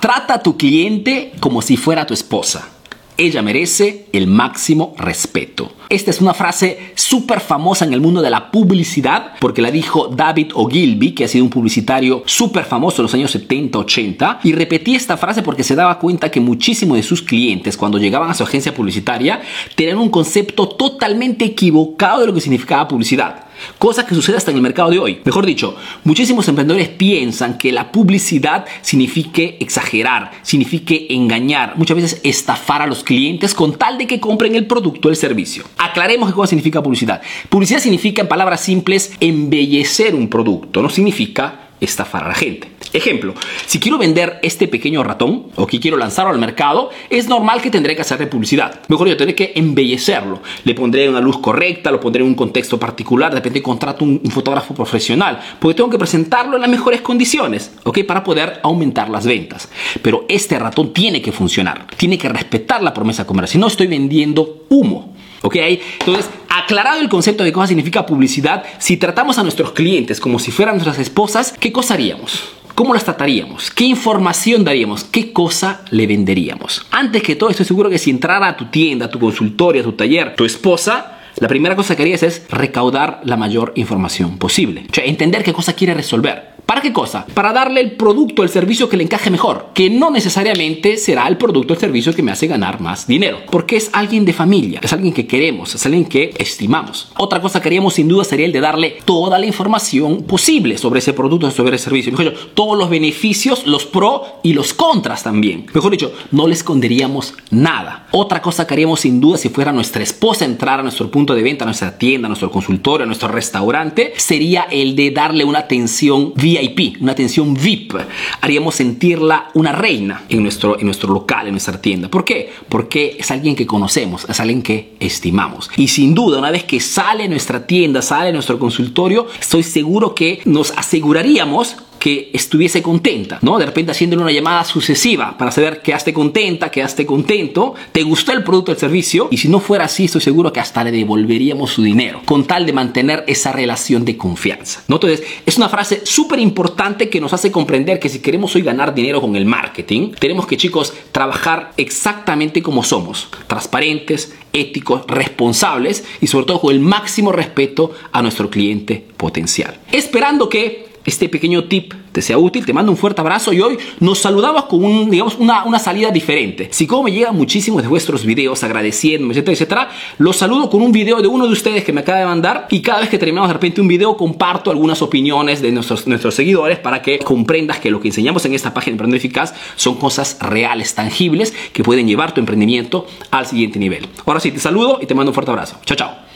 Trata a tu cliente como si fuera tu esposa. Ella merece el máximo respeto. Esta es una frase súper famosa en el mundo de la publicidad porque la dijo David Ogilvy, que ha sido un publicitario súper famoso en los años 70-80. Y repetí esta frase porque se daba cuenta que muchísimos de sus clientes, cuando llegaban a su agencia publicitaria, tenían un concepto totalmente equivocado de lo que significaba publicidad. Cosa que sucede hasta en el mercado de hoy. Mejor dicho, muchísimos emprendedores piensan que la publicidad signifique exagerar, signifique engañar, muchas veces estafar a los clientes con tal de que compren el producto o el servicio. Aclaremos qué cosa significa publicidad. Publicidad significa, en palabras simples, embellecer un producto, no significa estafar a la gente. Ejemplo, si quiero vender este pequeño ratón o que quiero lanzarlo al mercado, es normal que tendré que hacerle publicidad. Mejor yo tendré que embellecerlo. Le pondré una luz correcta, lo pondré en un contexto particular, de contrato un, un fotógrafo profesional, porque tengo que presentarlo en las mejores condiciones, ¿ok? Para poder aumentar las ventas. Pero este ratón tiene que funcionar, tiene que respetar la promesa comercial. Si no estoy vendiendo humo. ¿Ok? Entonces, aclarado el concepto de qué significa publicidad, si tratamos a nuestros clientes como si fueran nuestras esposas, ¿qué cosa haríamos? ¿Cómo las trataríamos? ¿Qué información daríamos? ¿Qué cosa le venderíamos? Antes que todo, estoy seguro que si entrara a tu tienda, a tu consultorio, a tu taller, tu esposa, la primera cosa que harías es recaudar la mayor información posible. O sea, entender qué cosa quiere resolver. ¿Para qué cosa? Para darle el producto, el servicio que le encaje mejor, que no necesariamente será el producto, el servicio que me hace ganar más dinero, porque es alguien de familia, es alguien que queremos, es alguien que estimamos. Otra cosa que haríamos sin duda sería el de darle toda la información posible sobre ese producto, sobre ese servicio. Mejor dicho, todos los beneficios, los pros y los contras también. Mejor dicho, no le esconderíamos nada. Otra cosa que haríamos sin duda si fuera nuestra esposa entrar a nuestro punto de venta, a nuestra tienda, a nuestro consultorio, a nuestro restaurante, sería el de darle una atención vía VIP, una atención VIP. Haríamos sentirla una reina en nuestro, en nuestro local, en nuestra tienda. ¿Por qué? Porque es alguien que conocemos, es alguien que estimamos. Y sin duda, una vez que sale nuestra tienda, sale nuestro consultorio, estoy seguro que nos aseguraríamos que estuviese contenta, ¿no? De repente haciéndole una llamada sucesiva para saber que quedaste contenta, quedaste contento, te gustó el producto el servicio y si no fuera así estoy seguro que hasta le devolveríamos su dinero con tal de mantener esa relación de confianza, ¿no? Entonces es una frase súper importante que nos hace comprender que si queremos hoy ganar dinero con el marketing, tenemos que chicos trabajar exactamente como somos, transparentes, éticos, responsables y sobre todo con el máximo respeto a nuestro cliente potencial. Esperando que este pequeño tip te sea útil, te mando un fuerte abrazo y hoy nos saludamos con un, digamos, una, una salida diferente. Si como me llegan muchísimos de vuestros videos agradeciéndome, etcétera, etcétera, los saludo con un video de uno de ustedes que me acaba de mandar y cada vez que terminamos de repente un video comparto algunas opiniones de nuestros, nuestros seguidores para que comprendas que lo que enseñamos en esta página de Emprendedor Eficaz son cosas reales, tangibles, que pueden llevar tu emprendimiento al siguiente nivel. Ahora sí, te saludo y te mando un fuerte abrazo. Chao, chao.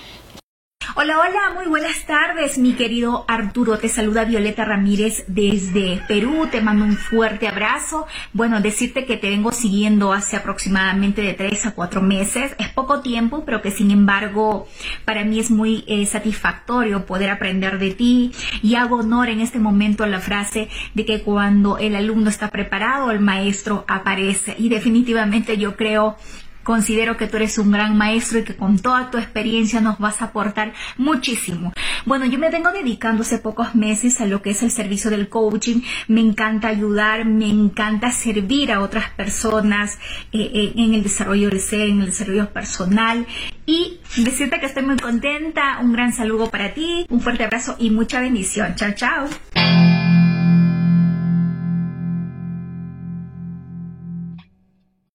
Hola, hola, muy buenas tardes, mi querido Arturo. Te saluda Violeta Ramírez desde Perú. Te mando un fuerte abrazo. Bueno, decirte que te vengo siguiendo hace aproximadamente de tres a cuatro meses. Es poco tiempo, pero que sin embargo para mí es muy eh, satisfactorio poder aprender de ti. Y hago honor en este momento a la frase de que cuando el alumno está preparado, el maestro aparece. Y definitivamente yo creo Considero que tú eres un gran maestro y que con toda tu experiencia nos vas a aportar muchísimo. Bueno, yo me vengo dedicando hace pocos meses a lo que es el servicio del coaching. Me encanta ayudar, me encanta servir a otras personas eh, eh, en el desarrollo del ser, en el desarrollo personal. Y decirte que estoy muy contenta. Un gran saludo para ti, un fuerte abrazo y mucha bendición. Chao, chao.